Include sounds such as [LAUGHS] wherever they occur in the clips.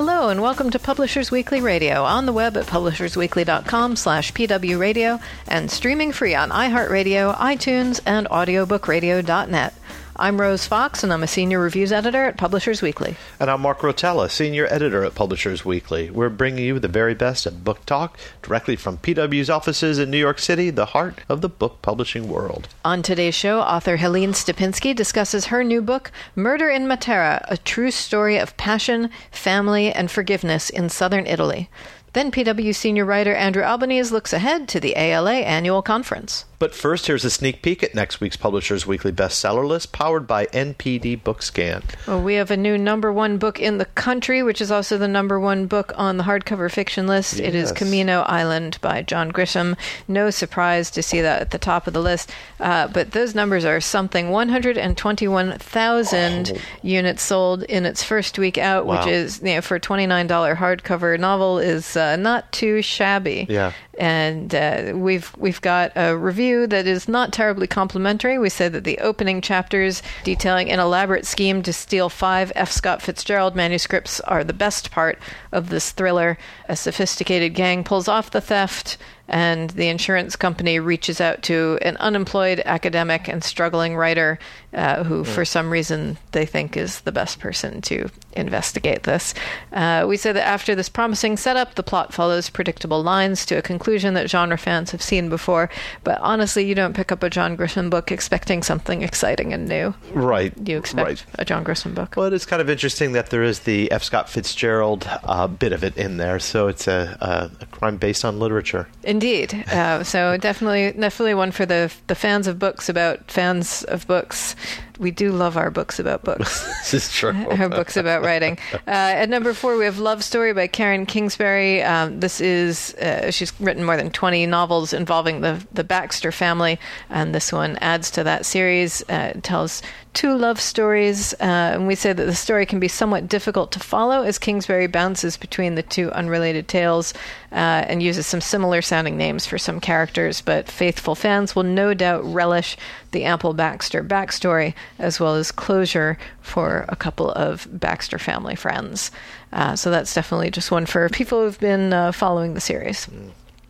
Hello and welcome to Publishers Weekly Radio on the web at publishersweekly.com slash pwradio and streaming free on iHeartRadio, iTunes, and audiobookradio.net. I'm Rose Fox, and I'm a senior reviews editor at Publishers Weekly. And I'm Mark Rotella, senior editor at Publishers Weekly. We're bringing you the very best of book talk directly from PW's offices in New York City, the heart of the book publishing world. On today's show, author Helene Stapinski discusses her new book, Murder in Matera A True Story of Passion, Family, and Forgiveness in Southern Italy. Then PW senior writer Andrew Albanese looks ahead to the ALA annual conference. But first, here's a sneak peek at next week's Publishers Weekly bestseller list, powered by NPD BookScan. Well, we have a new number one book in the country, which is also the number one book on the hardcover fiction list. Yes. It is Camino Island by John Grisham. No surprise to see that at the top of the list. Uh, but those numbers are something 121,000 Oh. units sold in its first week out, Wow. which is, you know, for a $29 hardcover novel, is uh, not too shabby Yeah. and uh, we've we've got a review that is not terribly complimentary. We said that the opening chapters detailing an elaborate scheme to steal five F. Scott Fitzgerald manuscripts are the best part of this thriller. A sophisticated gang pulls off the theft. And the insurance company reaches out to an unemployed academic and struggling writer uh, who, for some reason, they think is the best person to investigate this. Uh, we say that after this promising setup, the plot follows predictable lines to a conclusion that genre fans have seen before. But honestly, you don't pick up a John Grisham book expecting something exciting and new. Right. You expect Right. a John Grisham book. Well, it is kind of interesting that there is the F. Scott Fitzgerald uh, bit of it in there, so it's a, a, a crime based on literature. Indeed. Uh, so definitely, definitely one for the the fans of books about fans of books. We do love our books about books. [LAUGHS] This is true. [LAUGHS] her books about writing. Uh, at number four, we have Love Story by Karen Kingsbury. Um, this is uh, she's written more than twenty novels involving the the Baxter family, and this one adds to that series. Uh, it tells two love stories, uh, and we say that the story can be somewhat difficult to follow as Kingsbury bounces between the two unrelated tales uh, and uses some similar sounding names for some characters. But faithful fans will no doubt relish the ample Baxter backstory as well as closure for a couple of Baxter family friends. Uh, so that's definitely just one for people who've been uh, following the series.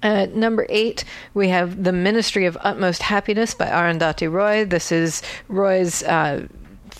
At number eight, we have The Ministry of Utmost Happiness by Arundhati Roy. This is Roy's uh,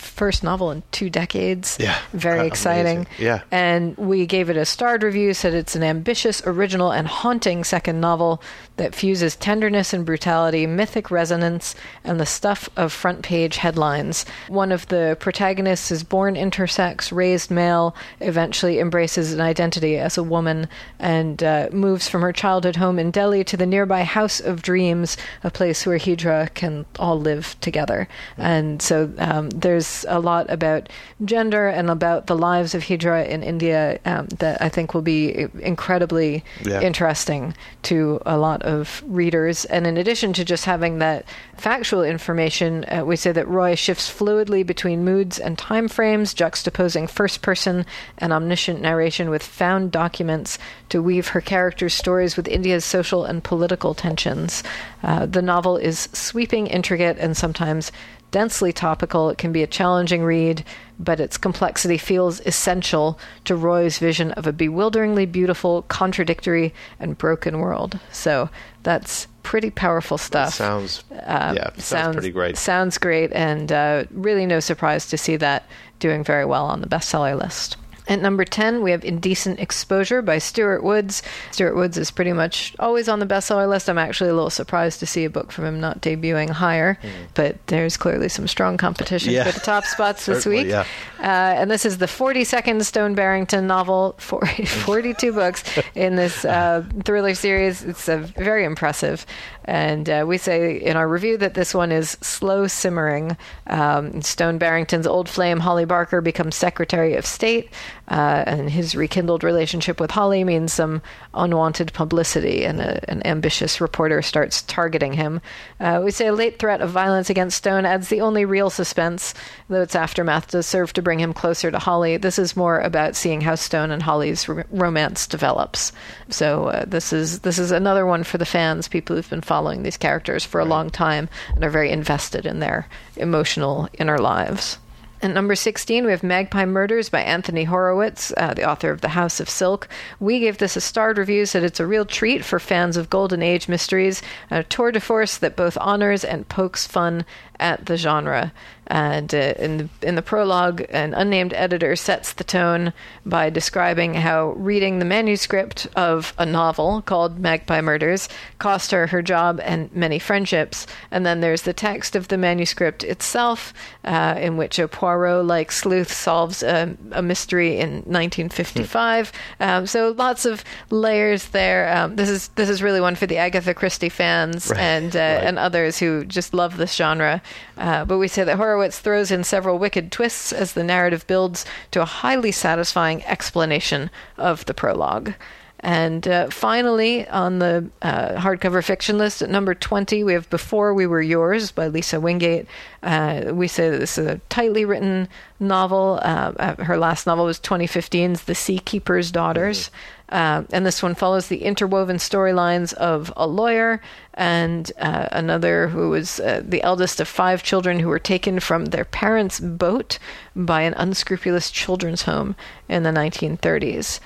first novel in two decades. Yeah. Very exciting. amazing. Yeah. And we gave it a starred review, said it's an ambitious, original, and haunting second novel that fuses tenderness and brutality, mythic resonance, and the stuff of front page headlines. One of the protagonists is born intersex, raised male, eventually embraces an identity as a woman, and uh, moves from her childhood home in Delhi to the nearby House of Dreams, a place where hijra can all live together. And so um, there's a lot about gender and about the lives of hijra in India um, that I think will be incredibly Yeah. interesting to a lot of readers. And in addition to just having that factual information, uh, we say that Roy shifts fluidly between moods and time frames, juxtaposing first person and omniscient narration with found documents to weave her characters' stories with India's social and political tensions. Uh, the novel is sweeping, intricate, and sometimes densely topical. It can be a challenging read, but its complexity feels essential to Roy's vision of a bewilderingly beautiful, contradictory, and broken world. So that's pretty powerful stuff. Sounds Uh, yeah, sounds, pretty great. Sounds great, and uh, really no surprise to see that doing very well on the bestseller list. At number 10, we have Indecent Exposure by Stuart Woods. Stuart Woods is pretty much always on the bestseller list. I'm actually a little surprised to see a book from him not debuting higher, but there's clearly some strong competition. Yeah. for the top spots this week. yeah. Uh, and this is the 42nd Stone Barrington novel, for [LAUGHS] 42 books in this uh, thriller series. It's uh, very impressive. And uh, we say in our review that this one is slow simmering. Um, Stone Barrington's old flame, Holly Barker, becomes Secretary of State. Uh, and his rekindled relationship with Holly means some unwanted publicity, and a, an ambitious reporter starts targeting him. Uh, we say a late threat of violence against Stone adds the only real suspense, though its aftermath does serve to bring him closer to Holly. This is more about seeing how Stone and Holly's r- romance develops. So uh, this is this is another one for the fans, people who've been following these characters for a long time and are very invested in their emotional inner lives. At number 16, we have Magpie Murders by Anthony Horowitz, uh, the author of The House of Silk. We gave this a starred review, said it's a real treat for fans of Golden Age mysteries, a tour de force that both honors and pokes fun at the genre. And uh, in, the, in the prologue, an unnamed editor sets the tone by describing how reading the manuscript of a novel called Magpie Murders cost her her job and many friendships. And then there's the text of the manuscript itself, uh, in which a Poirot like sleuth solves a, a mystery in 1955. um, so lots of layers there. Um, this is this is really one for the Agatha Christie fans Right. and uh, Right. and others who just love this genre. Uh, but we say that Horowitz throws in several wicked twists as the narrative builds to a highly satisfying explanation of the prologue. And uh, finally, on the uh, hardcover fiction list at number 20, we have Before We Were Yours by Lisa Wingate. Uh, we say this is a tightly written novel. Uh, uh, her last novel was 2015's The Seakeeper's Daughters. Uh, and this one follows the interwoven storylines of a lawyer and another who was the eldest of five children who were taken from their parents' boat by an unscrupulous children's home in the 1930s.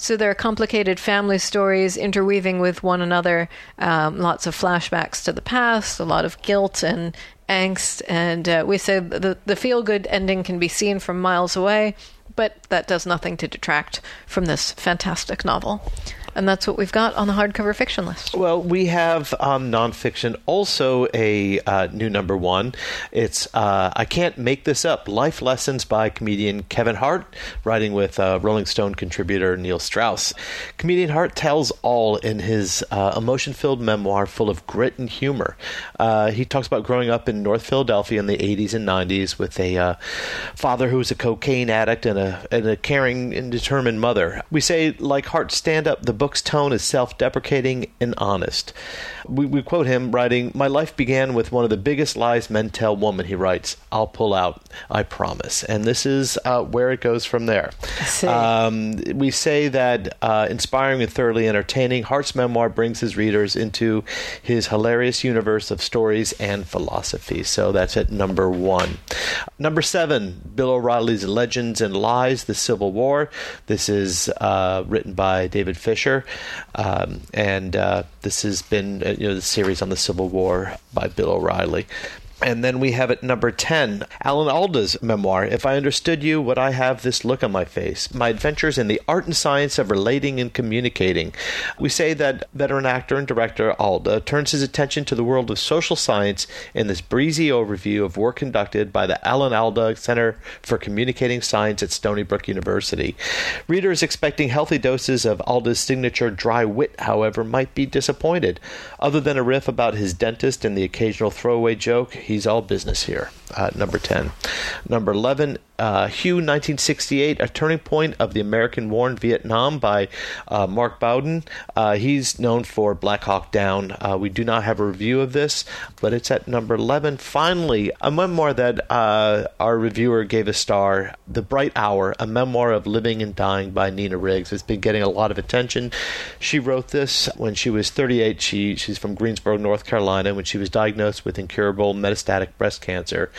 So there are complicated family stories interweaving with one another, um, lots of flashbacks to the past, a lot of guilt and angst, and uh, we say the the feel good ending can be seen from miles away, but that does nothing to detract from this fantastic novel. And that's what we've got on the hardcover fiction list. Well, we have um, nonfiction, also a uh, new number one. It's uh, I Can't Make This Up Life Lessons by comedian Kevin Hart, writing with uh, Rolling Stone contributor Neil Strauss. Comedian Hart tells all in his uh, emotion filled memoir full of grit and humor. Uh, he talks about growing up in North Philadelphia in the 80s and 90s with a uh, father who was a cocaine addict and a, and a caring and determined mother. We say, like Hart, stand up, the book's tone is self deprecating and honest. We, we quote him writing, My life began with one of the biggest lies men tell women, he writes. I'll pull out, I promise. And this is uh, where it goes from there. Um, we say that uh, inspiring and thoroughly entertaining, Hart's memoir brings his readers into his hilarious universe of stories and philosophy. So that's at number one. Number seven, Bill O'Reilly's Legends and Lies, The Civil War. This is uh, written by David Fisher. Um, and uh, this has been uh, you know the series on the Civil War by Bill O'Reilly. And then we have at number 10, Alan Alda's memoir, If I Understood You, Would I Have This Look on My Face? My Adventures in the Art and Science of Relating and Communicating. We say that veteran actor and director Alda turns his attention to the world of social science in this breezy overview of work conducted by the Alan Alda Center for Communicating Science at Stony Brook University. Readers expecting healthy doses of Alda's signature dry wit, however, might be disappointed. Other than a riff about his dentist and the occasional throwaway joke, he's all business here. Uh, number 10. Number 11, uh, Hue 1968, A Turning Point of the American War in Vietnam by uh, Mark Bowden. Uh, he's known for Black Hawk Down. Uh, we do not have a review of this, but it's at number 11. Finally, a memoir that uh, our reviewer gave a star, The Bright Hour, a memoir of living and dying by Nina Riggs. It's been getting a lot of attention. She wrote this when she was 38. She, she's from Greensboro, North Carolina, when she was diagnosed with incurable metastatic breast cancer.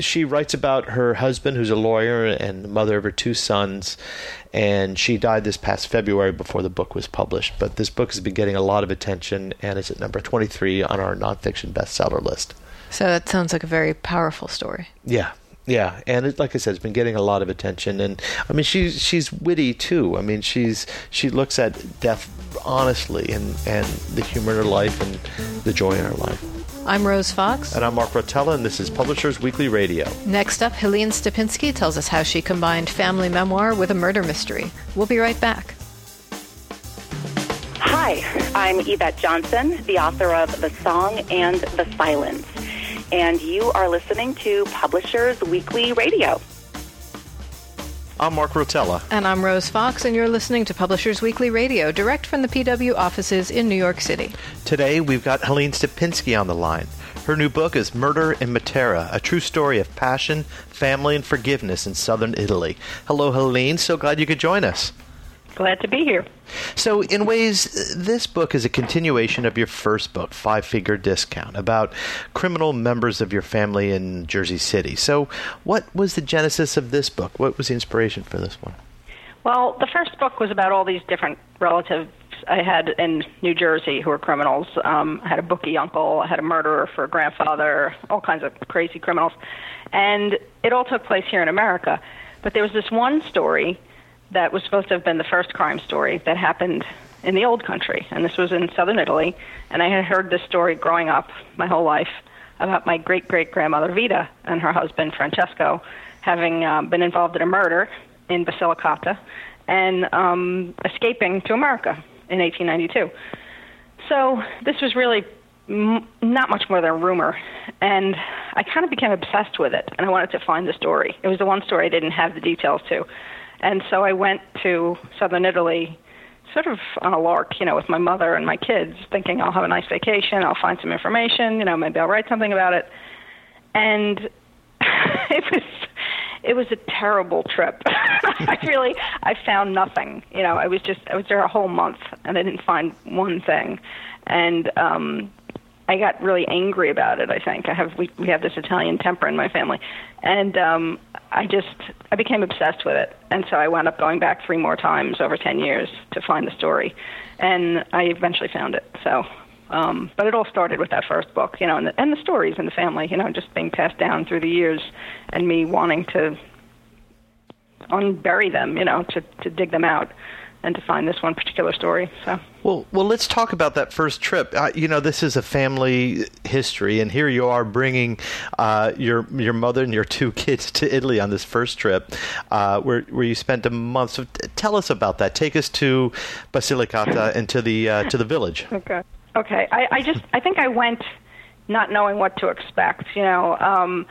She writes about her husband, who's a lawyer and the mother of her two sons, and she died this past February before the book was published. But this book has been getting a lot of attention and is at number 23 on our nonfiction bestseller list. So that sounds like a very powerful story. Yeah. Yeah, and it, like I said, it's been getting a lot of attention, and I mean, she's she's witty too. I mean, she's she looks at death honestly, and and the humor in her life, and the joy in her life. I'm Rose Fox. And I'm Mark Rotella, and this is Publishers Weekly Radio. Next up, Helene Stapinski tells us how she combined family memoir with a murder mystery. We'll be right back. Hi, I'm Yvette Johnson, the author of The Song and the Silence, and you are listening to Publishers Weekly Radio. I'm Mark Rotella. And I'm Rose Fox, and you're listening to Publishers Weekly Radio, direct from the PW offices in New York City. Today, we've got Helene Stapinski on the line. Her new book is Murder in Matera, a true story of passion, family, and forgiveness in southern Italy. Hello, Helene. So glad you could join us. Glad to be here. So, in ways, this book is a continuation of your first book, Five Finger Discount, about criminal members of your family in Jersey City. So, what was the genesis of this book? What was the inspiration for this one? Well, the first book was about all these different relatives I had in New Jersey who were criminals. Um, I had a bookie uncle, I had a murderer for a grandfather, all kinds of crazy criminals. And it all took place here in America. But there was this one story that was supposed to have been the first crime story that happened in the old country, and this was in southern Italy. And I had heard this story growing up my whole life about my great great grandmother Vita and her husband Francesco having uh, been involved in a murder in Basilicata and um, escaping to America in 1892. So this was really m- not much more than a rumor, and I kind of became obsessed with it, and I wanted to find the story. It was the one story I didn't have the details to. And so I went to southern Italy sort of on a lark, you know, with my mother and my kids, thinking I'll have a nice vacation, I'll find some information, you know, maybe I'll write something about it. And [LAUGHS] it was it was a terrible trip. [LAUGHS] I really I found nothing. You know, I was just I was there a whole month and I didn't find one thing. And um I got really angry about it. I think I have we we have this Italian temper in my family, and um, I just I became obsessed with it, and so I wound up going back three more times over ten years to find the story, and I eventually found it. So, um, but it all started with that first book, you know, and the, and the stories in the family, you know, just being passed down through the years, and me wanting to unbury them, you know, to to dig them out and to find this one particular story. So. Well, well, let's talk about that first trip. Uh, you know, this is a family history, and here you are bringing uh, your your mother and your two [LAUGHS] kids to Italy on this first trip, uh, where where you spent a month. So, t- tell us about that. Take us to Basilicata and to the uh, to the village. Okay. Okay. I, I just I think I went not knowing what to expect. You know. Um,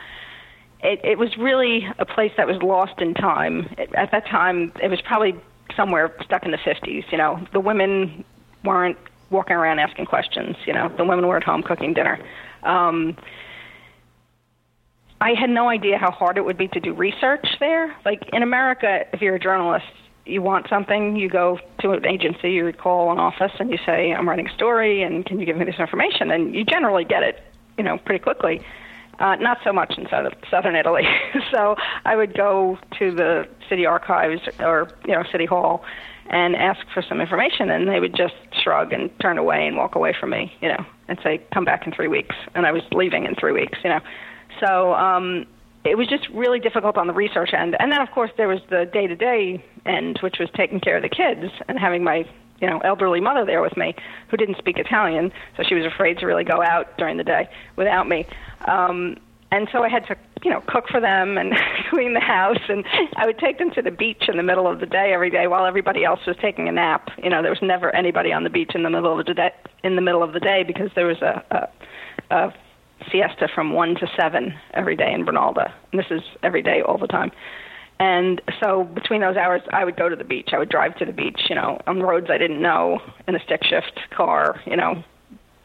it, it was really a place that was lost in time. It, at that time, it was probably somewhere stuck in the 50s. You know, the women weren't walking around asking questions. You know, the women were at home cooking dinner. Um, I had no idea how hard it would be to do research there. Like in America, if you're a journalist, you want something, you go to an agency, you call an office, and you say, "I'm writing a story, and can you give me this information?" And you generally get it, you know, pretty quickly. Uh, not so much in southern, Italy. [LAUGHS] so I would go to the city archives or you know city hall and ask for some information, and they would just shrug and turn away and walk away from me, you know, and say, "Come back in three weeks." And I was leaving in three weeks, you know. So um, it was just really difficult on the research end, and then of course there was the day-to-day end, which was taking care of the kids and having my you know elderly mother there with me who didn't speak Italian, so she was afraid to really go out during the day without me. Um, and so I had to, you know, cook for them and [LAUGHS] clean the house, and I would take them to the beach in the middle of the day every day while everybody else was taking a nap. You know, there was never anybody on the beach in the middle of the day in the middle of the day because there was a, a, a siesta from one to seven every day in Bernalda, and this is every day all the time. And so between those hours, I would go to the beach. I would drive to the beach, you know, on roads I didn't know in a stick shift car, you know,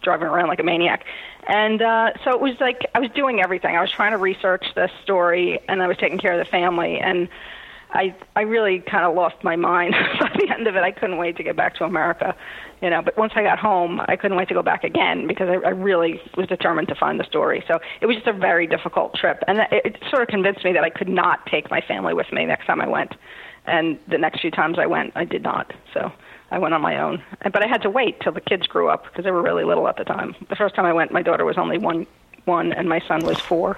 driving around like a maniac. And uh, so it was like I was doing everything. I was trying to research this story, and I was taking care of the family. And I I really kind of lost my mind [LAUGHS] by the end of it. I couldn't wait to get back to America, you know. But once I got home, I couldn't wait to go back again because I, I really was determined to find the story. So it was just a very difficult trip, and it, it sort of convinced me that I could not take my family with me next time I went. And the next few times I went, I did not. So I went on my own. But I had to wait till the kids grew up because they were really little at the time. The first time I went, my daughter was only one, one, and my son was four.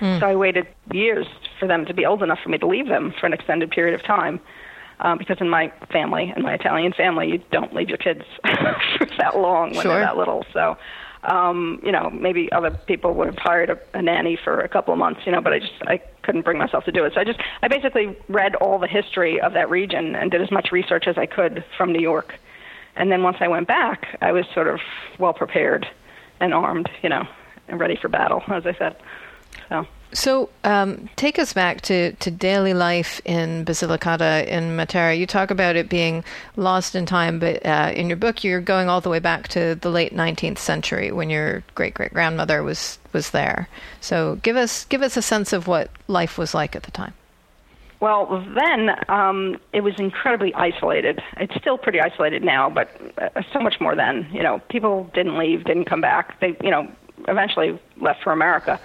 Mm. So I waited years for them to be old enough for me to leave them for an extended period of time. Um, because in my family, in my Italian family, you don't leave your kids [LAUGHS] for that long when sure. they're that little. So um, you know, maybe other people would have hired a, a nanny for a couple of months, you know, but I just I couldn't bring myself to do it. So I just I basically read all the history of that region and did as much research as I could from New York. And then once I went back, I was sort of well prepared and armed, you know, and ready for battle, as I said. So. So, um, take us back to, to daily life in Basilicata in Matera. You talk about it being lost in time, but uh, in your book, you're going all the way back to the late 19th century when your great great grandmother was was there. So, give us give us a sense of what life was like at the time. Well, then um, it was incredibly isolated. It's still pretty isolated now, but uh, so much more then. You know, people didn't leave, didn't come back. They, you know, eventually left for America,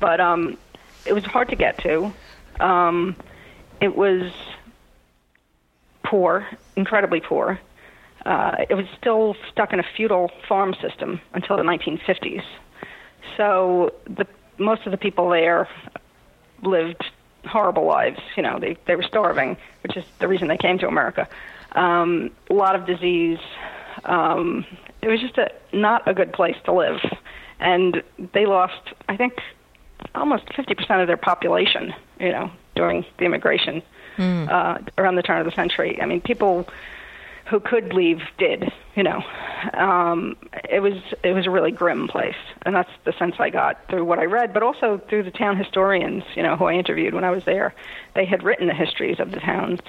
but um, it was hard to get to. Um, it was poor, incredibly poor. Uh, it was still stuck in a feudal farm system until the 1950s. So the most of the people there lived horrible lives. You know, they they were starving, which is the reason they came to America. Um, a lot of disease. Um, it was just a not a good place to live, and they lost, I think, almost 50% of their population, you know, during the immigration mm. uh, around the turn of the century. I mean, people who could leave did, you know. Um, it was it was a really grim place, and that's the sense I got through what I read, but also through the town historians, you know, who I interviewed when I was there. They had written the histories of the towns,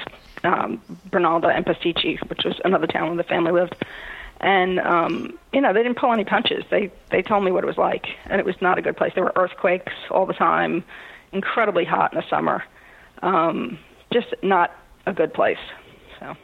um, Bernalda and Pisticci, which was another town where the family lived and um, you know they didn't pull any punches. They they told me what it was like, and it was not a good place. There were earthquakes all the time, incredibly hot in the summer, um, just not a good place. So.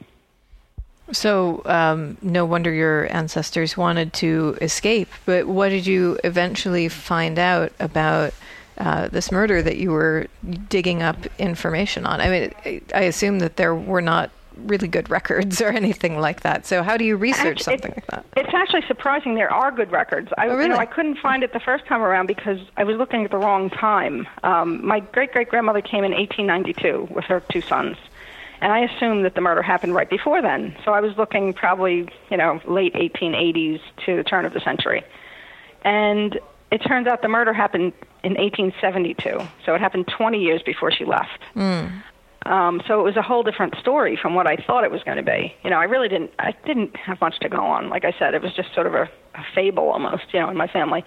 So, um, no wonder your ancestors wanted to escape. But what did you eventually find out about uh, this murder that you were digging up information on? I mean, I assume that there were not really good records or [LAUGHS] anything like that. So how do you research actually, something like that? It's actually surprising there are good records. I, oh, really? you know, I couldn't find it the first time around because I was looking at the wrong time. Um, my great great grandmother came in 1892 with her two sons. And I assumed that the murder happened right before then. So I was looking probably, you know, late 1880s to the turn of the century. And it turns out the murder happened in 1872. So it happened 20 years before she left. Mm. Um, so it was a whole different story from what I thought it was going to be. You know, I really didn't. I didn't have much to go on. Like I said, it was just sort of a, a fable almost. You know, in my family.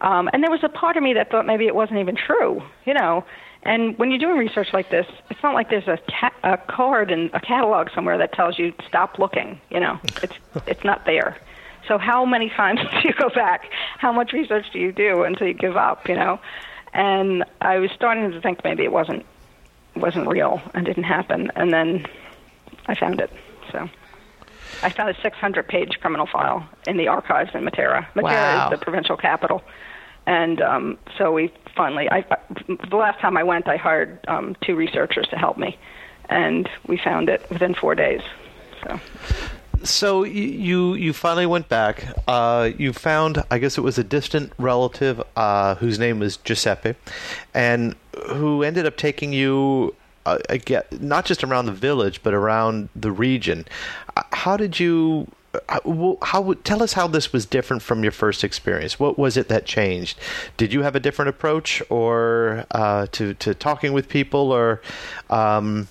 Um, and there was a part of me that thought maybe it wasn't even true. You know, and when you're doing research like this, it's not like there's a, ca- a card and a catalog somewhere that tells you stop looking. You know, [LAUGHS] it's it's not there. So how many [LAUGHS] times do you go back? How much research do you do until you give up? You know, and I was starting to think maybe it wasn't wasn't real and didn't happen. And then I found it. So I found a 600 page criminal file in the archives in Matera. Matera wow. is the provincial capital. And um, so we finally, I, the last time I went, I hired um, two researchers to help me, and we found it within four days. So so you you finally went back. Uh, you found, I guess it was a distant relative uh, whose name was Giuseppe, and who ended up taking you. Uh, again, not just around the village, but around the region. Uh, how did you? Uh, how tell us how this was different from your first experience? What was it that changed? Did you have a different approach, or uh, to to talking with people, or um,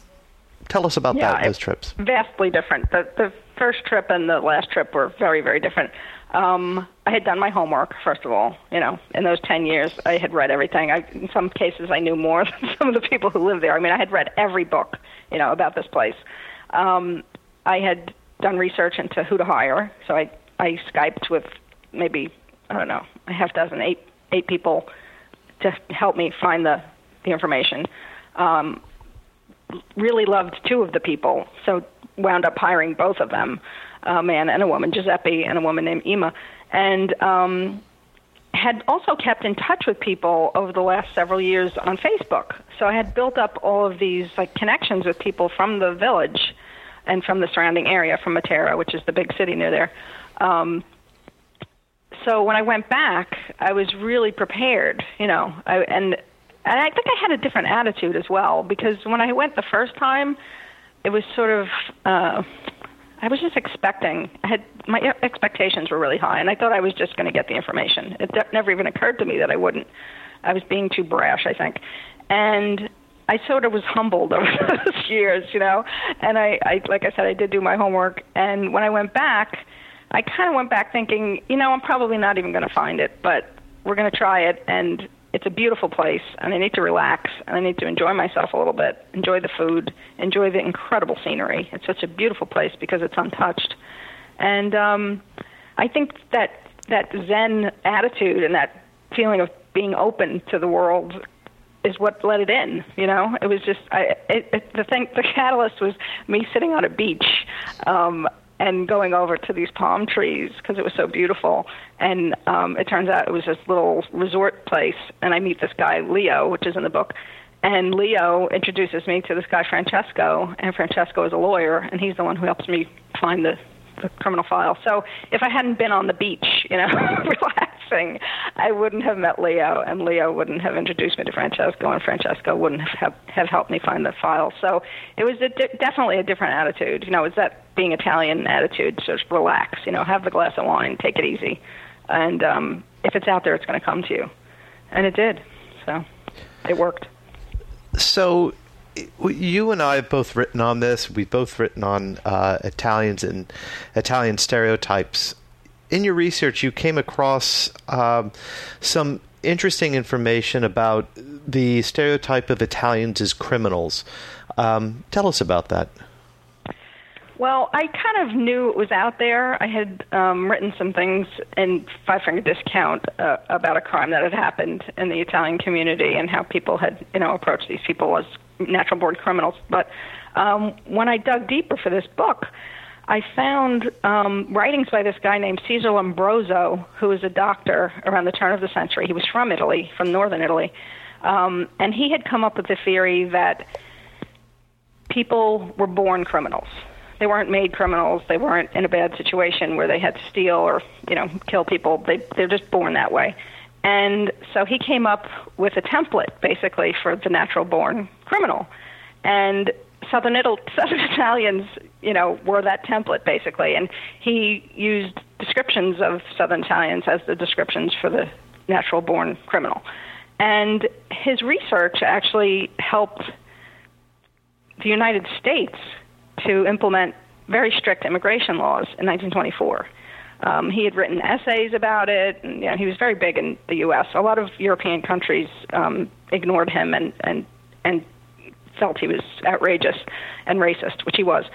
tell us about yeah, that those trips? Vastly different. The the first trip and the last trip were very, very different. Um, I had done my homework, first of all. You know, in those 10 years, I had read everything. I, in some cases, I knew more [LAUGHS] than some of the people who lived there. I mean, I had read every book, you know, about this place. Um, I had done research into who to hire, so I, I Skyped with maybe, I don't know, a half dozen, eight, eight people to help me find the, the information. Um, really loved two of the people, so wound up hiring both of them, a man and a woman, Giuseppe and a woman named Ima, and um, had also kept in touch with people over the last several years on Facebook. So I had built up all of these like connections with people from the village and from the surrounding area, from Matera, which is the big city near there. Um, so when I went back, I was really prepared, you know, I, and and I think I had a different attitude as well because when I went the first time, it was sort of uh, I was just expecting. I had my expectations were really high, and I thought I was just going to get the information. It never even occurred to me that I wouldn't. I was being too brash, I think, and I sort of was humbled [LAUGHS] over those years, you know. And I, I, like I said, I did do my homework, and when I went back, I kind of went back thinking, you know, I'm probably not even going to find it, but we're going to try it, and it's a beautiful place, and I need to relax, and I need to enjoy myself a little bit, enjoy the food, enjoy the incredible scenery. It's such a beautiful place because it's untouched, and um, I think that that Zen attitude and that feeling of being open to the world is what let it in. You know, it was just I. It, it, the thing, the catalyst was me sitting on a beach. Um, and going over to these palm trees because it was so beautiful. And um, it turns out it was this little resort place. And I meet this guy, Leo, which is in the book. And Leo introduces me to this guy, Francesco. And Francesco is a lawyer, and he's the one who helps me find the the criminal file. So if I hadn't been on the beach, you know, [LAUGHS] relaxing, I wouldn't have met Leo, and Leo wouldn't have introduced me to Francesco, and Francesco wouldn't have have helped me find the file. So it was a di- definitely a different attitude. You know, it's that being Italian attitude, just relax. You know, have the glass of wine, take it easy, and um, if it's out there, it's going to come to you, and it did. So it worked. So you and I have both written on this. We've both written on uh, Italians and Italian stereotypes. In your research, you came across um, some interesting information about the stereotype of Italians as criminals. Um, tell us about that. Well, I kind of knew it was out there. I had um, written some things in Five Finger Discount uh, about a crime that had happened in the Italian community and how people had, you know, approached these people as natural born criminals. But um, when I dug deeper for this book, I found um, writings by this guy named Cesare Lombroso, who was a doctor around the turn of the century. He was from Italy, from northern Italy, um, and he had come up with the theory that people were born criminals. They weren't made criminals. They weren't in a bad situation where they had to steal or you know kill people. They they're just born that way. And so he came up with a template, basically, for the natural born criminal. And Southern, Ital- [LAUGHS] Southern Italians, you know, were that template, basically. And he used descriptions of Southern Italians as the descriptions for the natural born criminal. And his research actually helped the United States to implement very strict immigration laws in 1924. Um, he had written essays about it, and you know, he was very big in the U.S. A lot of European countries um, ignored him and and and felt he was outrageous and racist, which he was.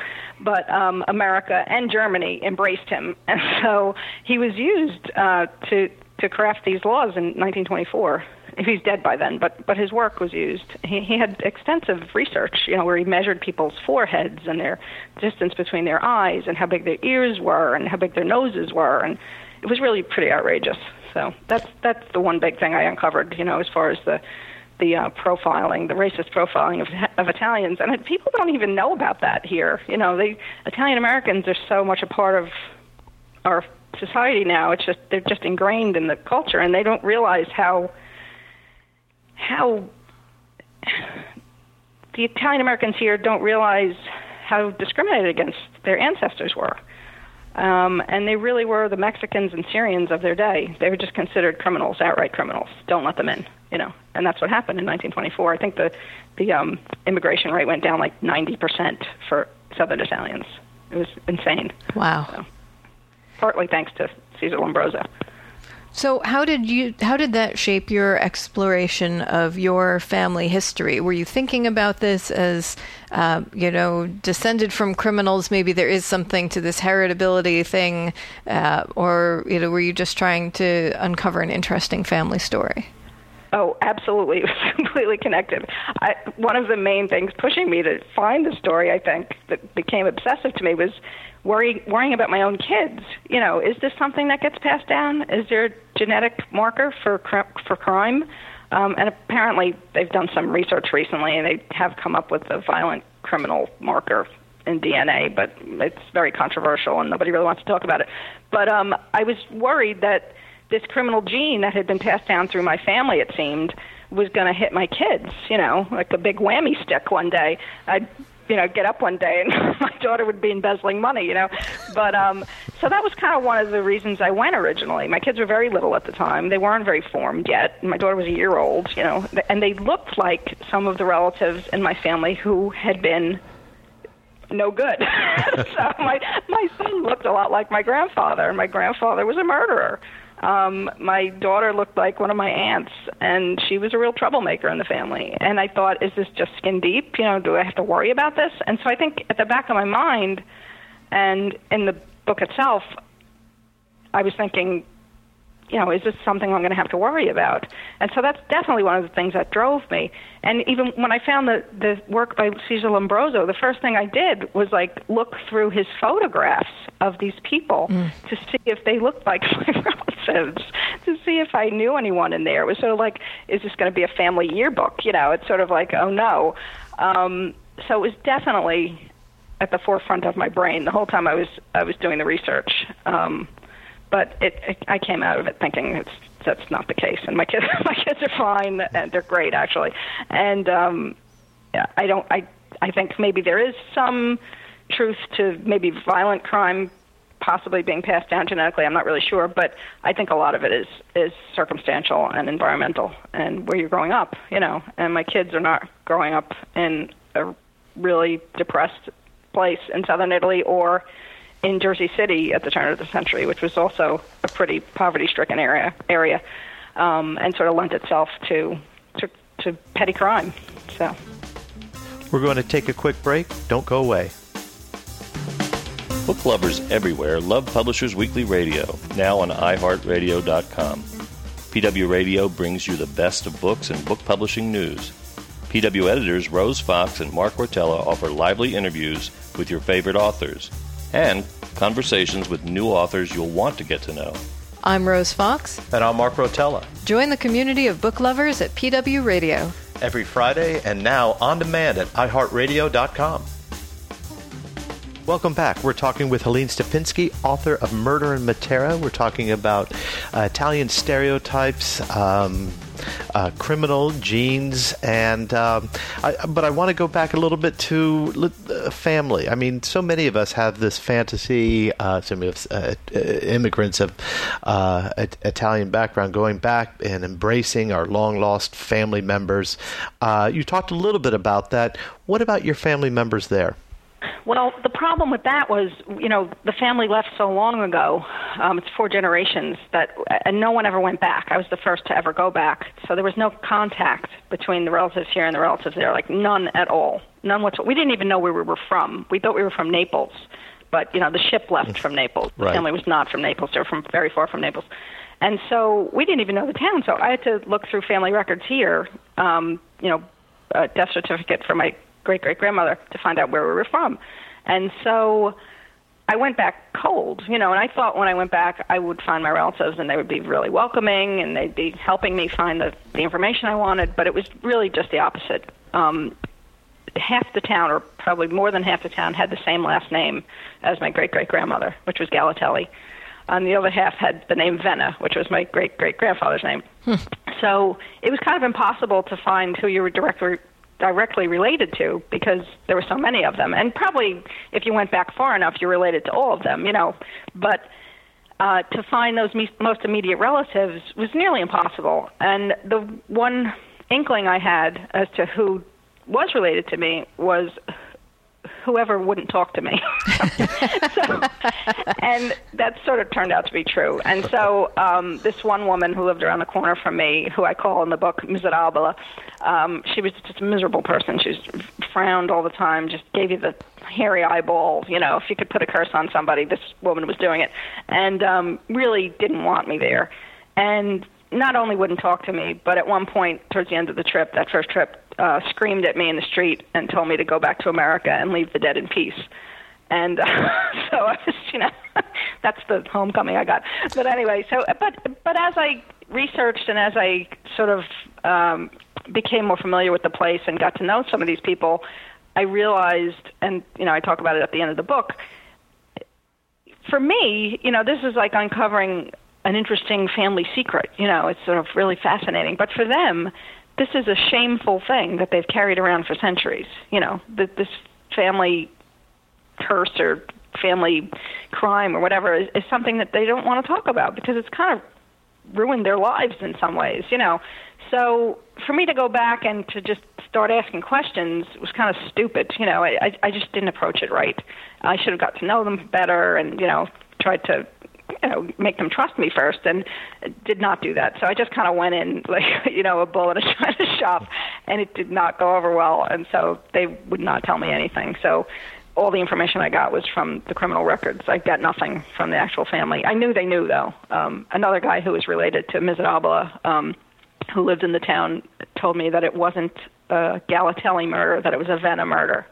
But um, America and Germany embraced him, [LAUGHS] and so he was used uh, to to craft these laws in 1924 he's dead by then, but but his work was used. He he had extensive research, you know, where he measured people's foreheads and their distance between their eyes and how big their ears were and how big their noses were, and it was really pretty outrageous. So that's that's the one big thing I uncovered, you know, as far as the the uh, profiling, the racist profiling of of Italians, and people don't even know about that here. You know, the Italian Americans are so much a part of our society now. It's just they're just ingrained in the culture, and they don't realize how how the Italian Americans here don't realize how discriminated against their ancestors were. Um, and they really were the Mexicans and Syrians of their day. They were just considered criminals, outright criminals. Don't let them in, you know. And that's what happened in 1924. I think the the um, immigration rate went down like 90 percent for Southern Italians. It was insane. Wow. So, partly thanks to Cesare Lombroso. So how did you how did that shape your exploration of your family history? Were you thinking about this as uh, you know descended from criminals? Maybe there is something to this heritability thing, uh, or you know, were you just trying to uncover an interesting family story? Oh, absolutely. [LAUGHS] It was completely connected. I, one of the main things pushing me to find the story, I think, that became obsessive to me was worry, worrying about my own kids. You know, is this something that gets passed down? Is there a genetic marker for for crime? Um, and apparently, they've done some research recently, and they have come up with a violent criminal marker in DNA, but it's very controversial, and nobody really wants to talk about it. But um, I was worried that this criminal gene that had been passed down through my family, it seemed, was going to hit my kids. You know, like a big whammy stick one day. I'd you know, get up one day and [LAUGHS] my daughter would be embezzling money, you know. But um so that was kind of one of the reasons I went originally. My kids were very little at the time. They weren't very formed yet. My daughter was a year old, you know, and they looked like some of the relatives in my family who had been no good. [LAUGHS] so [LAUGHS] my my son looked a lot like my grandfather, and my grandfather was a murderer. Um, my daughter looked like one of my aunts, and she was a real troublemaker in the family. And I thought, is this just skin deep? You know, do I have to worry about this? And so I think at the back of my mind, and in the book itself, I was thinking, you know, is this something I'm going to have to worry about? And so that's definitely one of the things that drove me. And even when I found the the work by Cesar Lombroso, the first thing I did was like look through his photographs of these people mm. to see if they looked like [LAUGHS] my relatives, to see if I knew anyone in there. It was sort of like, is this going to be a family yearbook? You know, it's sort of like, oh no. Um, so it was definitely at the forefront of my brain the whole time I was I was doing the research. Um, but it, it I came out of it thinking it's that's not the case, and my kids [LAUGHS] my kids are fine and they're great actually, and um, yeah, I don't I I think maybe there is some truth to maybe violent crime possibly being passed down genetically. I'm not really sure, but I think a lot of it is is circumstantial and environmental and where you're growing up, you know. And my kids are not growing up in a really depressed place in southern Italy or in Jersey City at the turn of the century, which was also a pretty poverty-stricken area area, um, and sort of lent itself to, to to petty crime. So we're going to take a quick break. Don't go away. Book lovers everywhere love Publishers Weekly Radio, now on iHeartRadio.com. PW Radio brings you the best of books and book publishing news. PW editors Rose Fox and Mark Rotella offer lively interviews with your favorite authors and conversations with new authors you'll want to get to know. I'm Rose Fox. And I'm Mark Rotella. Join the community of book lovers at PW Radio. Every Friday and now on demand at iHeartRadio.com. Welcome back. We're talking with Helene Stapinski, author of Murder in Matera. We're talking about uh, Italian stereotypes, um, uh, criminal genes, and um, I, but I want to go back a little bit to uh, family. I mean, so many of us have this fantasy. Uh, so many of uh, uh, immigrants of Italian background going back and embracing our long lost family members. you talked a little bit about that. What about your family members there? Well, the problem with that was, you know, the family left so long ago. Um, it's four generations that, and no one ever went back. I was the first to ever go back, so there was no contact between the relatives here and the relatives there, like none at all, none whatsoever. We didn't even know where we were from. We thought we were from Naples, but you know, the ship left from Naples. The right. family was not from Naples; they were from very far from Naples. And so we didn't even know the town. So I had to look through family records here. Um, you know, a death certificate for my great great grandmother to find out where we were from. And so I went back cold, you know, and I thought when I went back I would find my relatives and they would be really welcoming and they'd be helping me find the, the information I wanted, but it was really just the opposite. Um, half the town, or probably more than half the town, had the same last name as my great great grandmother, which was Galatelli. And the other half had the name Venna, which was my great great grandfather's name. Hmm. So it was kind of impossible to find who you were directly directly related to because there were so many of them. And probably if you went back far enough, you're related to all of them, you know. But uh, to find those me- most immediate relatives was nearly impossible. And the one inkling I had as to who was related to me was whoever wouldn't talk to me. [LAUGHS] so, that sort of turned out to be true. And so um, this one woman who lived around the corner from me, who I call in the book Miserabile, um, she was just a miserable person. She was frowned all the time, just gave you the hairy eyeball. You know, if you could put a curse on somebody, this woman was doing it, and um, really didn't want me there. And not only wouldn't talk to me, but at one point towards the end of the trip, that first trip, uh, screamed at me in the street and told me to go back to America and leave the dead in peace. And uh, [LAUGHS] so I was, you know, [LAUGHS] that's the homecoming I got. But anyway, so but but as I researched and as I sort of um, became more familiar with the place and got to know some of these people, I realized, and you know, I talk about it at the end of the book. For me, you know, this is like uncovering an interesting family secret. You know, it's sort of really fascinating. But for them, this is a shameful thing that they've carried around for centuries. You know, that this family curse or family crime or whatever is, is something that they don't want to talk about because it's kind of ruined their lives in some ways. You know, so for me to go back and to just start asking questions was kind of stupid. You know, I I just didn't approach it right. I should have got to know them better and you know tried to you know make them trust me first, and did not do that. So I just kind of went in [LAUGHS] like you know a bull in [LAUGHS] a china shop, and it did not go over well, and so they would not tell me anything. So all the information I got was from the criminal records. I got nothing from the actual family. I knew they knew though. Um, another guy who was related to Miserabala, um, who lived in the town, told me that it wasn't a Galatelli murder, that it was a Vena murder.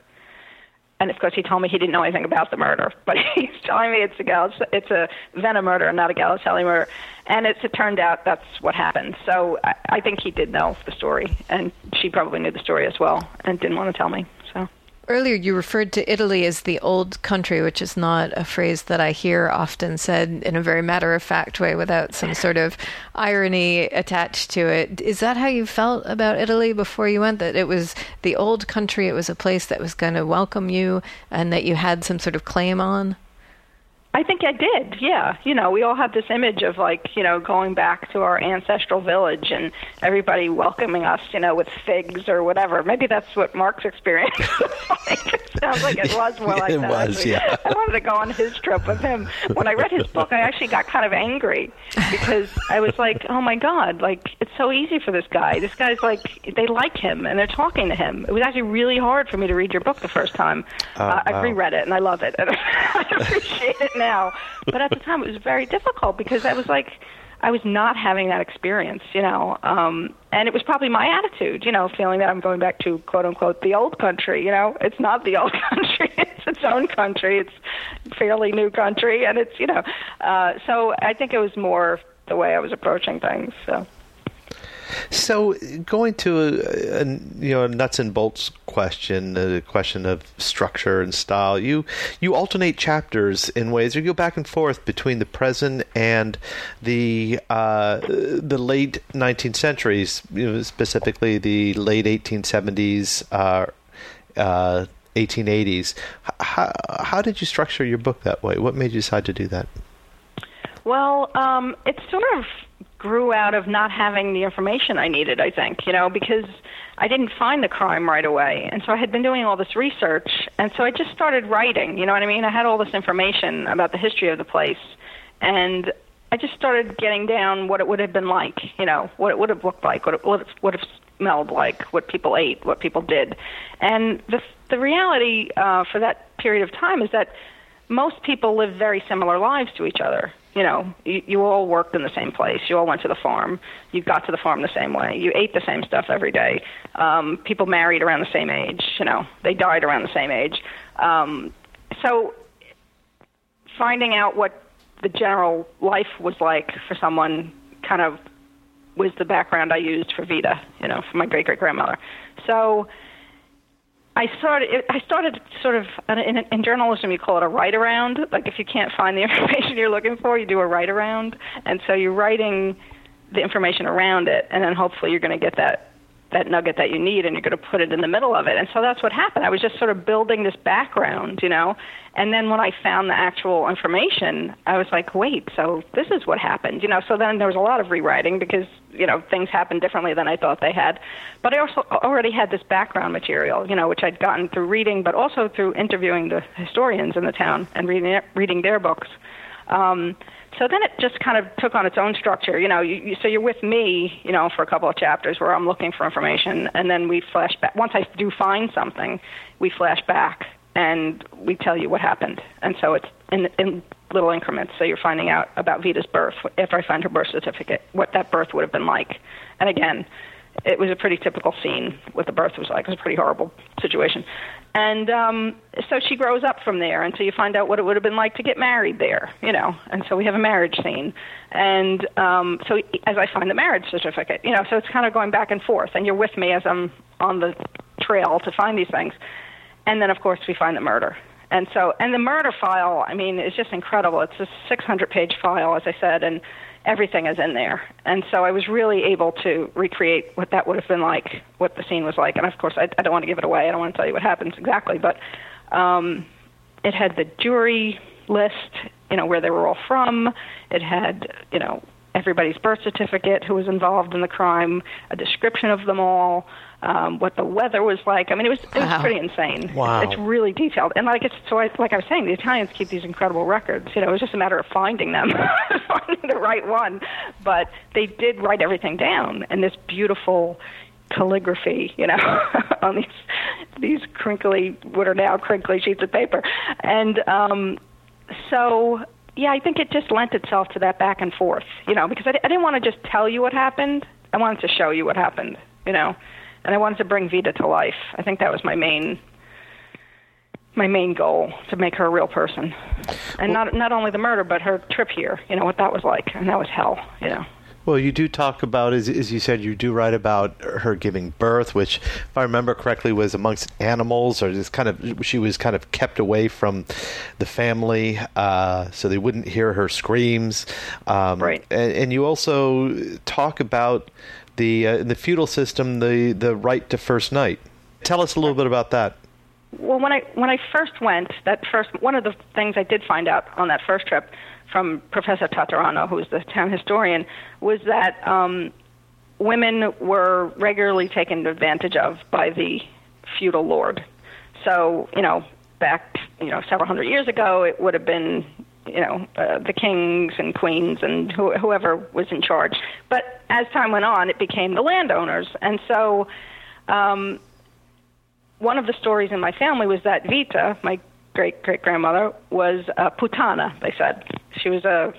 And of course, he told me he didn't know anything about the murder, [LAUGHS] but he's telling me it's a Gal- it's a Vena murder and not a Galatelli murder. And it's, it turned out that's what happened. So I, I think he did know the story, and she probably knew the story as well, and didn't want to tell me. So Earlier, you referred to Italy as the old country, which is not a phrase that I hear often said in a very matter of fact way without some sort of irony attached to it. Is that how you felt about Italy before you went? That it was the old country, it was a place that was going to welcome you, and that you had some sort of claim on? I think I did. Yeah, you know, we all have this image of like, you know, going back to our ancestral village and everybody welcoming us, you know, with figs or whatever. Maybe that's what Mark's experience was like. It sounds like it was more like It that. was, actually. yeah. [LAUGHS] I wanted to go on his trip with him. When I read his book, I actually got kind of angry because I was like, oh my god, like it's so easy for this guy. This guy's like, they like him and they're talking to him. It was actually really hard for me to read your book the first time. uh, I wow. reread it and I love it. And [LAUGHS] I appreciate it now. But at the time, it was very difficult because I was like, I was not having that experience, you know. Um, and it was probably my attitude, you know, feeling that I'm going back to quote unquote the old country. You know, it's not the old [LAUGHS] country; it's its own country. It's fairly new country, and it's you know. Uh, so I think it was more the way I was approaching things. So. So, going to a, a you know nuts and bolts question, a question of structure and style. You you alternate chapters in ways, or you go back and forth between the present and the uh, the late 19th centuries, you know, specifically the late 1870s, uh, uh, 1880s. How how did you structure your book that way? What made you decide to do that? Well, um, it sort of grew out of not having the information I needed, I think, you know, because I didn't find the crime right away. And so I had been doing all this research, and so I just started writing, you know what I mean? I had all this information about the history of the place, and I just started getting down what it would have been like, you know, what it would have looked like, what it would have, would have smelled like, what people ate, what people did. And the, the reality uh, for that period of time is that most people live very similar lives to each other. You know, you, you all worked in the same place. You all went to the farm. You got to the farm the same way. You ate the same stuff every day. Um, people married around the same age. You know, they died around the same age. Um, so, finding out what the general life was like for someone kind of was the background I used for Vita. You know, for my great great grandmother. So. I started. I started sort of uh, in, in journalism. You call it a write around. Like if you can't find the [LAUGHS] information you're looking for, you do a write around, and so you're writing the information around it, and then hopefully you're going to get that that nugget that you need, and you're going to put it in the middle of it. And so that's what happened. I was just sort of building this background, you know, and then when I found the actual information, I was like, wait, so this is what happened, you know. So then there was a lot of rewriting because you know things happened differently than I thought they had. But I also already had this background material, you know, which I'd gotten through reading, but also through interviewing the historians in the town and reading reading their books. Um, so then it just kind of took on its own structure. You know, you, you, so you're with me, you know, for a couple of chapters where I'm looking for information, and then we flash back. Once I do find something, we flash back and we tell you what happened. And so it's in, in little increments. So you're finding out about Vita's birth after I find her birth certificate, what that birth would have been like. And again, it was a pretty typical scene. What the birth was like. It was a pretty horrible situation. And um, so she grows up from there until you find out what it would have been like to get married there, you know. And so we have a marriage scene. And um, so as I find the marriage certificate, you know, so it's kind of going back and forth. And you're with me as I'm on the trail to find these things. And then, of course, we find the murder. And so, and the murder file, I mean, is just incredible. It's a 600 page file, as I said, and everything is in there. And so I was really able to recreate what that would have been like, what the scene was like. And of course, I, I don't want to give it away. I don't want to tell you what happens exactly, but um, it had the jury list, you know, where they were all from. It had, you know, everybody's birth certificate, who was involved in the crime, a description of them all. Um, what the weather was like. I mean, it was it was Wow. pretty insane. Wow. It's, it's really detailed, and like it's so I, like I was saying, the Italians keep these incredible records. You know, it was just a matter of finding them, [LAUGHS] finding the right one. But they did write everything down in this beautiful calligraphy, you know, [LAUGHS] on these these crinkly, what are now crinkly sheets of paper, and um, so yeah, I think it just lent itself to that back and forth, you know, because I, I didn't want to just tell you what happened. I wanted to show you what happened, you know, and I wanted to bring Vita to life. I think that was my main my main goal to make her a real person, and not not only the murder, but her trip here. You know what that was like, and that was hell. You know. Well, you do talk about, as, as you said, you do write about her giving birth, which, if I remember correctly, was amongst animals, or just kind of she was kind of kept away from the family, uh, so they wouldn't hear her screams. Um, Right. And, and you also talk about the uh, the feudal system, the the right to first night. Tell us a little bit about that. Well, when I when I first went, that first one of the things I did find out on that first trip from Professor Tatarano, who's the town historian, was that um, women were regularly taken advantage of by the feudal lord. So you know, back you know several hundred years ago, it would have been you know uh, the kings and queens and who, whoever was in charge. But as time went on, it became the landowners, and so. Um, one of the stories in my family was that Vita, my great great grandmother, was a putana. They said she was a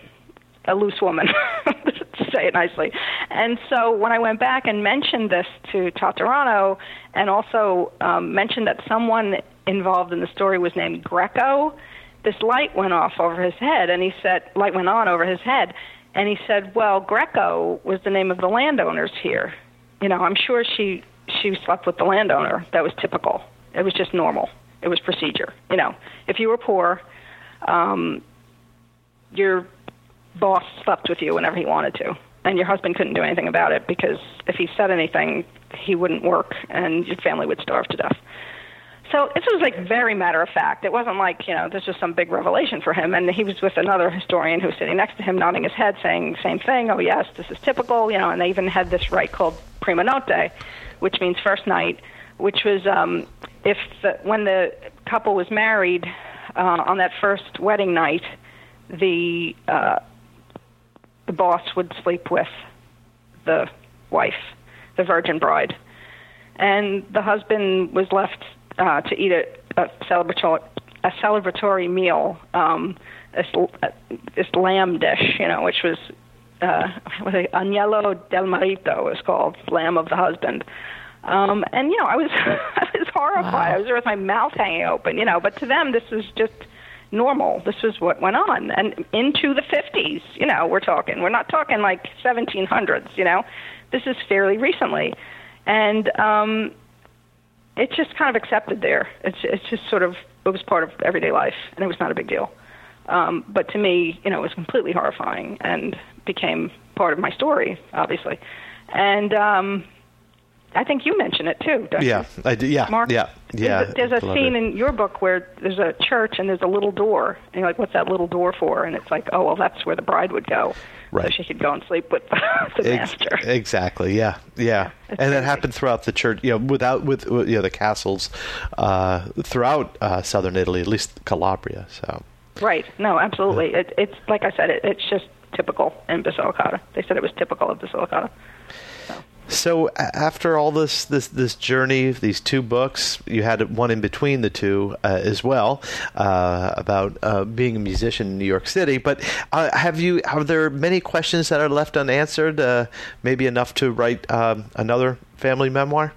a loose woman, [LAUGHS] to say it nicely. And so when I went back and mentioned this to Tatarano, and also um, mentioned that someone involved in the story was named Greco, this light went off over his head, and he said, light went on over his head, and he said, well, Greco was the name of the landowners here. You know, I'm sure she she slept with the landowner. That was typical. It was just normal. It was procedure. You know, if you were poor, um, your boss slept with you whenever he wanted to, and your husband couldn't do anything about it because if he said anything, he wouldn't work, and your family would starve to death. So this was like very matter of fact. It wasn't like you know this was some big revelation for him. And he was with another historian who was sitting next to him, nodding his head, saying same thing. Oh yes, this is typical. You know, and they even had this rite called prima notte, which means first night, which was um, if the, when the couple was married uh, on that first wedding night, the uh, the boss would sleep with the wife, the virgin bride, and the husband was left uh, to eat a, a celebratory a celebratory meal, um, this, uh, this lamb dish, you know, which was uh, was it, agnello del marito was called, lamb of the husband. Um, and you know, I was [LAUGHS] I was horrified. Wow. I was there with my mouth hanging open, you know. But to them, this was just normal. This was what went on, and into the 50s. You know, we're talking. We're not talking like 1700s. You know, this is fairly recently, and um, it's just kind of accepted there. It's it's just sort of it was part of everyday life, and it was not a big deal. Um, but to me, you know, it was completely horrifying and became part of my story, obviously. And um, I think you mention it too, don't Yeah, you? I do. Yeah, Mark? yeah, yeah. There's a, there's a scene it. in your book where there's a church and there's a little door, and you're like, "What's that little door for?" And it's like, "Oh, well, that's where the bride would go, Right. so she could go and sleep with [LAUGHS] the Ex- master." Exactly. Yeah. Yeah. it's and that happened throughout the church. You know, without with you know the castles uh, throughout uh, southern Italy, at least Calabria. So. Right. No, absolutely. It, it's like I said. It, it's just typical in Basilicata. They said it was typical of Basilicata. So after all this this this journey, these two books, you had one in between the two uh, as well uh, about uh, being a musician in New York City. But uh, have you? Are there many questions that are left unanswered? Uh, maybe enough to write um, another family memoir.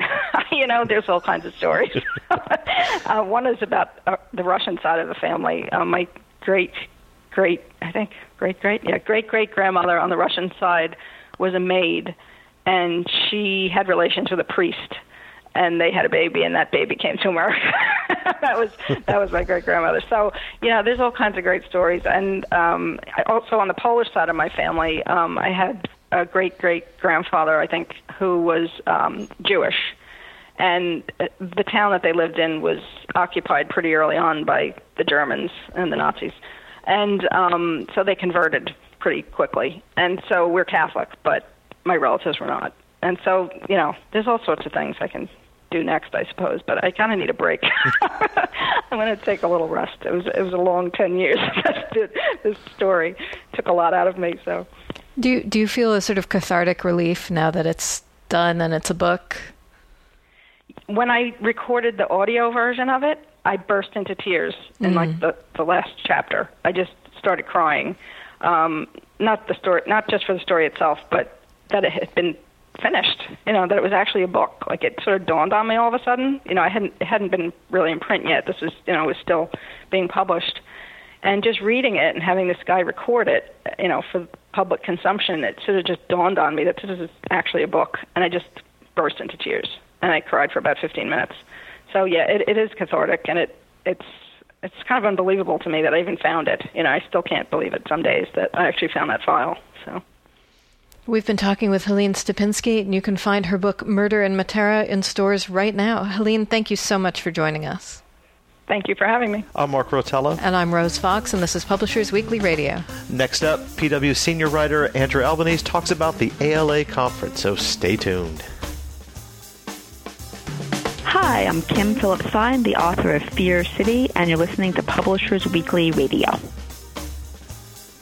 [LAUGHS] you know, there's all kinds of stories. [LAUGHS] uh, one is about the Russian side of the family. My great, great, I think, great, great, yeah, great, great grandmother on the Russian side was a maid, and she had relations with a priest, and they had a baby, and that baby came to America. [LAUGHS] that was that was my great grandmother. So you know, there's all kinds of great stories, and um, I, also on the Polish side of my family, um, I had a great great grandfather, I think, who was um, Jewish and uh, the town that they lived in was occupied pretty early on by the Germans and the Nazis, and um, so they converted pretty quickly. And so we're Catholic, but my relatives were not. and so you know, there's all sorts of things I can do next, I suppose. But I kind of need a break. [LAUGHS] I'm going to take a little rest. It was it was a long ten years. [LAUGHS] this story took a lot out of me. So, do you, do you feel a sort of cathartic relief now that it's done and it's a book? When I recorded the audio version of it, I burst into tears in like the the last chapter. I just started crying. Um, not the story, not just for the story itself, but that it had been finished. You know that it was actually a book. Like it sort of dawned on me all of a sudden. You know, I hadn't it hadn't been really in print yet. This was you know was still being published, and just reading it and having this guy record it, you know, for public consumption, it sort of just dawned on me that this is actually a book, and I just burst into tears and I cried for about 15 minutes. So yeah, it, it is cathartic, and it it's it's kind of unbelievable to me that I even found it. You know, I still can't believe it some days that I actually found that file. So. We've been talking with Helene Stapinski, and you can find her book Murder in Matera in stores right now. Helene, thank you so much for joining us. Thank you for having me. I'm Mark Rotella. And I'm Rose Fox, and this is Publishers Weekly Radio. Next up, PW senior writer Andrew Albanese talks about the ALA conference, so stay tuned. Hi, I'm Kim Phillips-Fein, the author of Fear City, and you're listening to Publishers Weekly Radio.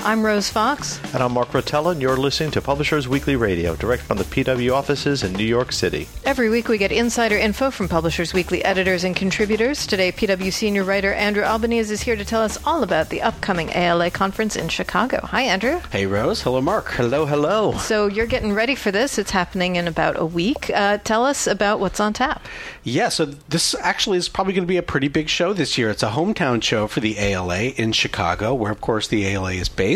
I'm Rose Fox. And I'm Mark Rotella, and you're listening to Publishers Weekly Radio, direct from the PW offices in New York City. Every week we get insider info from Publishers Weekly editors and contributors. Today, PW senior writer Andrew Albanese is here to tell us all about the upcoming ALA conference in Chicago. Hi, Andrew. Hey, Rose. Hello, Mark. Hello, hello. So you're getting ready for this. It's happening in about a week. Uh, tell us about what's on tap. Yeah, so this actually is probably going to be a pretty big show this year. It's a hometown show for the ALA in Chicago, where, of course, the ALA is based.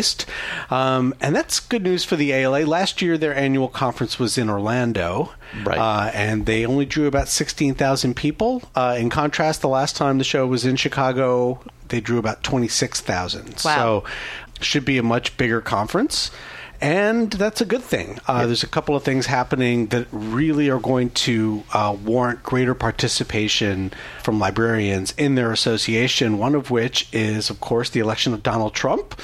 Um, and that's good news for the ALA. Last year, their annual conference was in Orlando. Right. Uh, and they only drew about 16,000 people. Uh, in contrast, the last time the show was in Chicago, they drew about 26,000. Wow. So, should be a much bigger conference and that's a good thing. Uh, yep. There's a couple of things happening that really are going to uh, warrant greater participation from librarians in their association. One of which is, of course, the election of Donald Trump.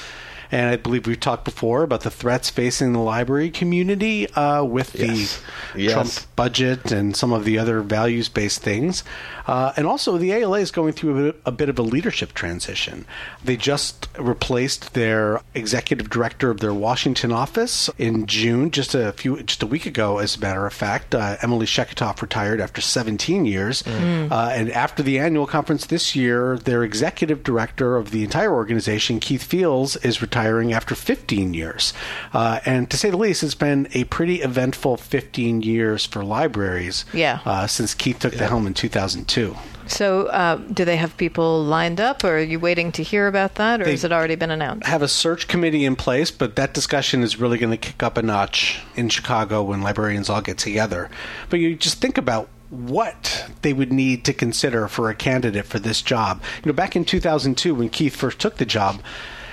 And I believe we've talked before about the threats facing the library community uh, with yes. the yes. Trump budget and some of the other values based things. Uh, and also, the ALA is going through a bit, a bit, of a leadership transition. They just replaced their executive director of their Washington office in June, just a few, just a week ago, as a matter of fact. Uh, Emily Sheketoff retired after 17 years, mm. uh, and after the annual conference this year, their executive director of the entire organization, Keith Fiels, is retiring after 15 years. Uh, and to say the least, it's been a pretty eventful 15 years for libraries. Yeah. Uh, since Keith took yeah. the helm in 2002. So, uh, do they have people lined up, or are you waiting to hear about that, or they has it already been announced? Have a search committee in place, but that discussion is really going to kick up a notch in Chicago when librarians all get together. But you just think about what they would need to consider for a candidate for this job. You know, back in 2002, when Keith first took the job,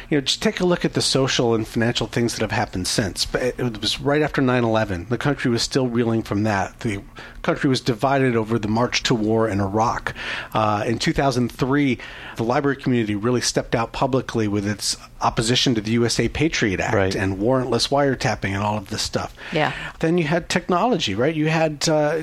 you know, just take a look at the social and financial things that have happened since. But it was right after 9/11. The country was still reeling from that. The country was divided over the march to war in Iraq. Uh, in 2003, the library community really stepped out publicly with its opposition to the USA Patriot Act right. and warrantless wiretapping and all of this stuff. Yeah. Then you had technology, right? You had uh,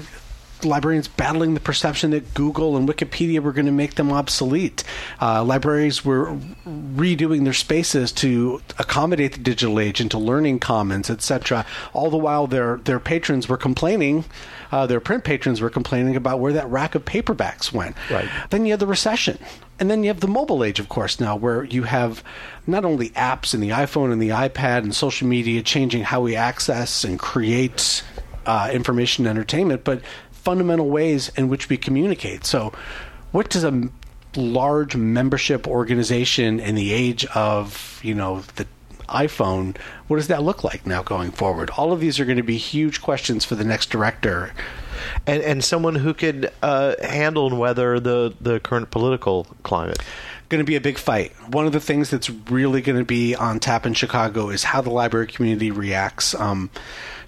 librarians battling the perception that Google and Wikipedia were going to make them obsolete. Uh, libraries were redoing their spaces to accommodate the digital age into learning commons, etc. All the while, their their patrons were complaining. Uh, their print patrons were complaining about where that rack of paperbacks went. Right. Then you have the recession. And then you have the mobile age, of course, now, where you have not only apps and the iPhone and the iPad and social media changing how we access and create uh, information and entertainment, but fundamental ways in which we communicate. So, what does a large membership organization in the age of you know the iPhone, what does that look like now going forward? All of these are going to be huge questions for the next director. And, and someone who could uh, handle and weather the, the current political climate going to be a big fight. One of the things that's really going to be on tap in Chicago is how the library community reacts. Um,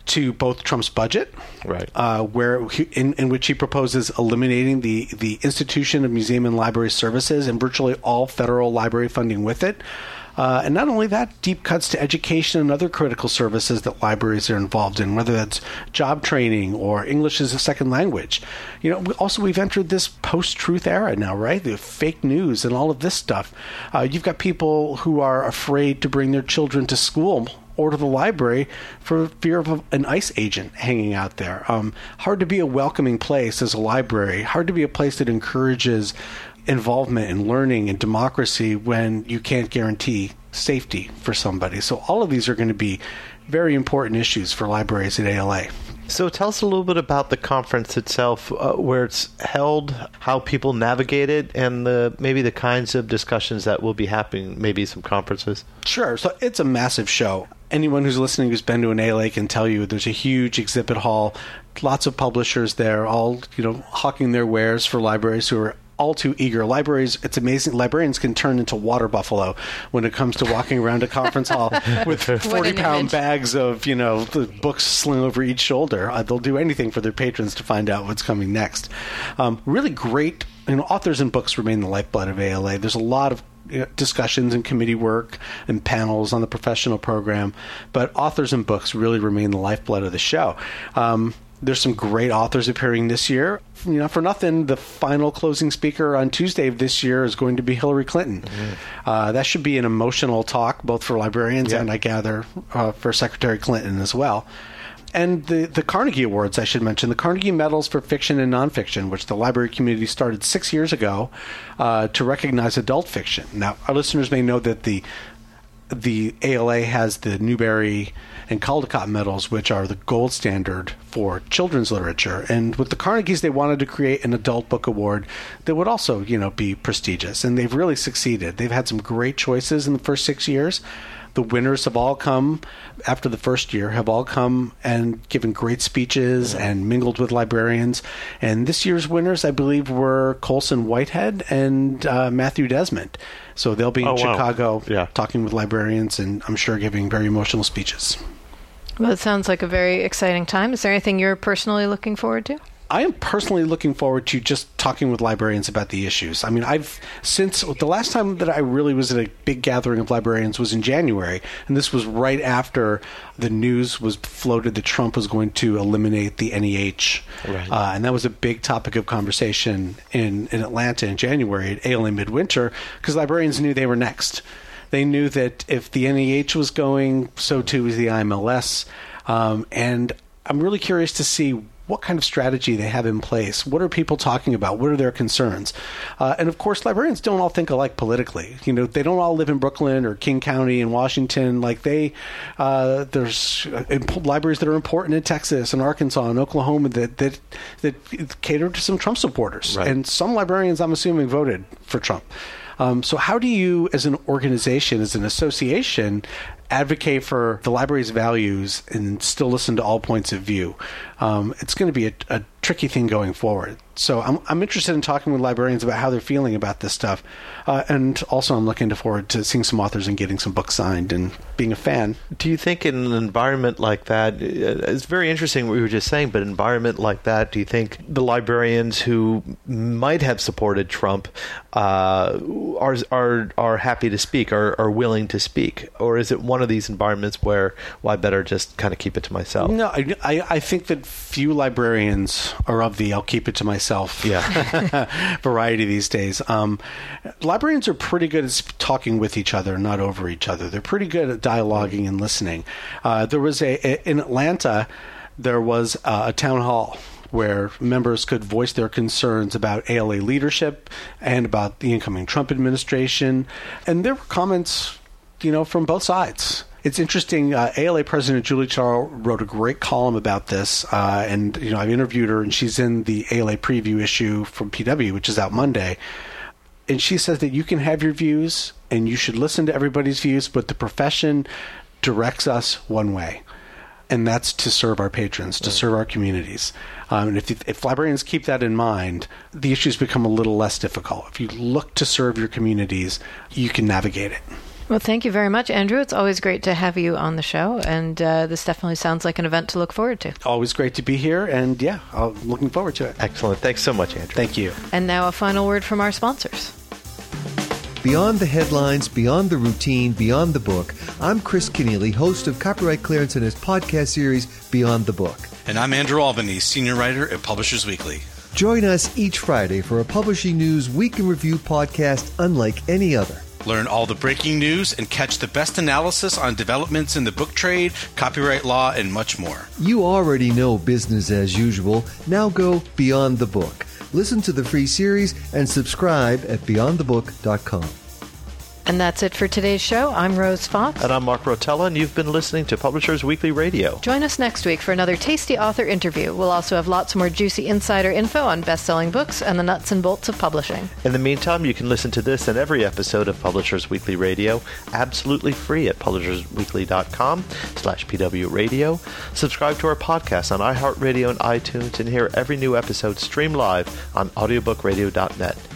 to both Trump's budget, right, uh, where he, in, in which he proposes eliminating the the institution of museum and library services and virtually all federal library funding with it. Uh, and not only that, deep cuts to education and other critical services that libraries are involved in, whether that's job training or English as a second language. You know, also we've entered this post-truth era now, right? The fake news and all of this stuff. Uh, you've got people who are afraid to bring their children to school or to the library for fear of an ICE agent hanging out there. Um, hard to be a welcoming place as a library. Hard to be a place that encourages involvement and learning and democracy when you can't guarantee safety for somebody. So all of these are going to be very important issues for libraries at ALA. So tell us a little bit about the conference itself, uh, where it's held, how people navigate it, and the maybe the kinds of discussions that will be happening. Maybe some conferences. Sure. So it's a massive show. Anyone who's listening who's been to an ALA can tell you there's a huge exhibit hall, lots of publishers there, all you know, hawking their wares for libraries who are all too eager. Libraries, it's amazing. Librarians can turn into water buffalo when it comes to walking around a conference hall [LAUGHS] with 40 pound image. bags of, you know, the books slung over each shoulder. Uh, they'll do anything for their patrons to find out what's coming next. Um, really great, you know, authors and books remain the lifeblood of ALA. There's a lot of discussions and committee work and panels on the professional program, but authors and books really remain the lifeblood of the show. Um, there's some great authors appearing this year. You know, for nothing, the final closing speaker on Tuesday of this year is going to be Hillary Clinton. Mm-hmm. Uh, that should be an emotional talk, both for librarians yeah. and I gather uh, for Secretary Clinton as well. And the, the Carnegie Awards, I should mention, the Carnegie Medals for Fiction and Nonfiction, which the library community started six years ago uh, to recognize adult fiction. Now, our listeners may know that the the ALA has the Newbery and Caldecott medals, which are the gold standard for children's literature. And with the Carnegies, they wanted to create an adult book award that would also, you know, be prestigious. And they've really succeeded. They've had some great choices in the first six years. The winners have all come after the first year, have all come and given great speeches and mingled with librarians. And this year's winners, I believe, were Colson Whitehead and uh, Matthew Desmond. So they'll be in oh, Chicago wow. yeah. talking with librarians and I'm sure giving very emotional speeches. Well, it sounds like a very exciting time. Is there anything you're personally looking forward to? I am personally looking forward to just talking with librarians about the issues. I mean, I've since the last time that I really was at a big gathering of librarians was in January, and this was right after the news was floated that Trump was going to eliminate the NEH, right. uh, and that was a big topic of conversation in in Atlanta in January at ALA Midwinter because librarians knew they were next. They knew that if the NEH was going, so too was the IMLS. Um, and I'm really curious to see what kind of strategy they have in place. What are people talking about? What are their concerns? Uh, and of course, librarians don't all think alike politically. You know, they don't all live in Brooklyn or King County in Washington. Like they, uh, there's uh, libraries that are important in Texas and Arkansas and Oklahoma that that that cater to some Trump supporters. Right. And some librarians, I'm assuming, voted for Trump. Um, so, how do you, as an organization, as an association, advocate for the library's values and still listen to all points of view? Um, it's going to be a, a tricky thing going forward. So I'm, I'm interested in talking with librarians about how they're feeling about this stuff. Uh, and also, I'm looking forward to seeing some authors and getting some books signed and being a fan. Do you think in an environment like that, uh, it's very interesting what we were just saying, but an environment like that, do you think the librarians who might have supported Trump uh, are, are, are happy to speak, are, are willing to speak? Or is it one of these environments where, well, I better just kind of keep it to myself? No, I, I, I think that few librarians are of the I'll keep it to myself yeah. [LAUGHS] variety these days. Um, librarians are pretty good at talking with each other, not over each other. They're pretty good at dialoguing and listening. Uh, there was a, a, in Atlanta, there was a, a town hall where members could voice their concerns about ALA leadership and about the incoming Trump administration. And there were comments, you know, from both sides it's interesting. Uh, ALA President Julie Char wrote a great column about this, uh, and you know I've interviewed her, and she's in the ALA preview issue from PW, which is out Monday. And she says that you can have your views, and you should listen to everybody's views, but the profession directs us one way, and that's to serve our patrons, to serve our communities. Um, and if, if librarians keep that in mind, the issues become a little less difficult. If you look to serve your communities, you can navigate it. Well, thank you very much, Andrew. It's always great to have you on the show, and uh, this definitely sounds like an event to look forward to. Always great to be here, and yeah, I'm looking forward to it. Excellent. Thanks so much, Andrew. Thank you. And now a final word from our sponsors. Beyond the headlines, beyond the routine, beyond the book, I'm Chris Kenneally, host of Copyright Clearance and his podcast series, Beyond the Book. And I'm Andrew Albanese, senior writer at Publishers Weekly. Join us each Friday for a Publishing News Week in Review podcast unlike any other. Learn all the breaking news and catch the best analysis on developments in the book trade, copyright law, and much more. You already know business as usual. Now go beyond the book. Listen to the free series and subscribe at beyondthebook.com. And that's it for today's show. I'm Rose Fox. And I'm Mark Rotella, and you've been listening to Publishers Weekly Radio. Join us next week for another tasty author interview. We'll also have lots more juicy insider info on best-selling books and the nuts and bolts of publishing. In the meantime, you can listen to this and every episode of Publishers Weekly Radio absolutely free at publishersweekly.com slash pwradio. Subscribe to our podcast on iHeartRadio and iTunes and hear every new episode stream live on audiobookradio.net.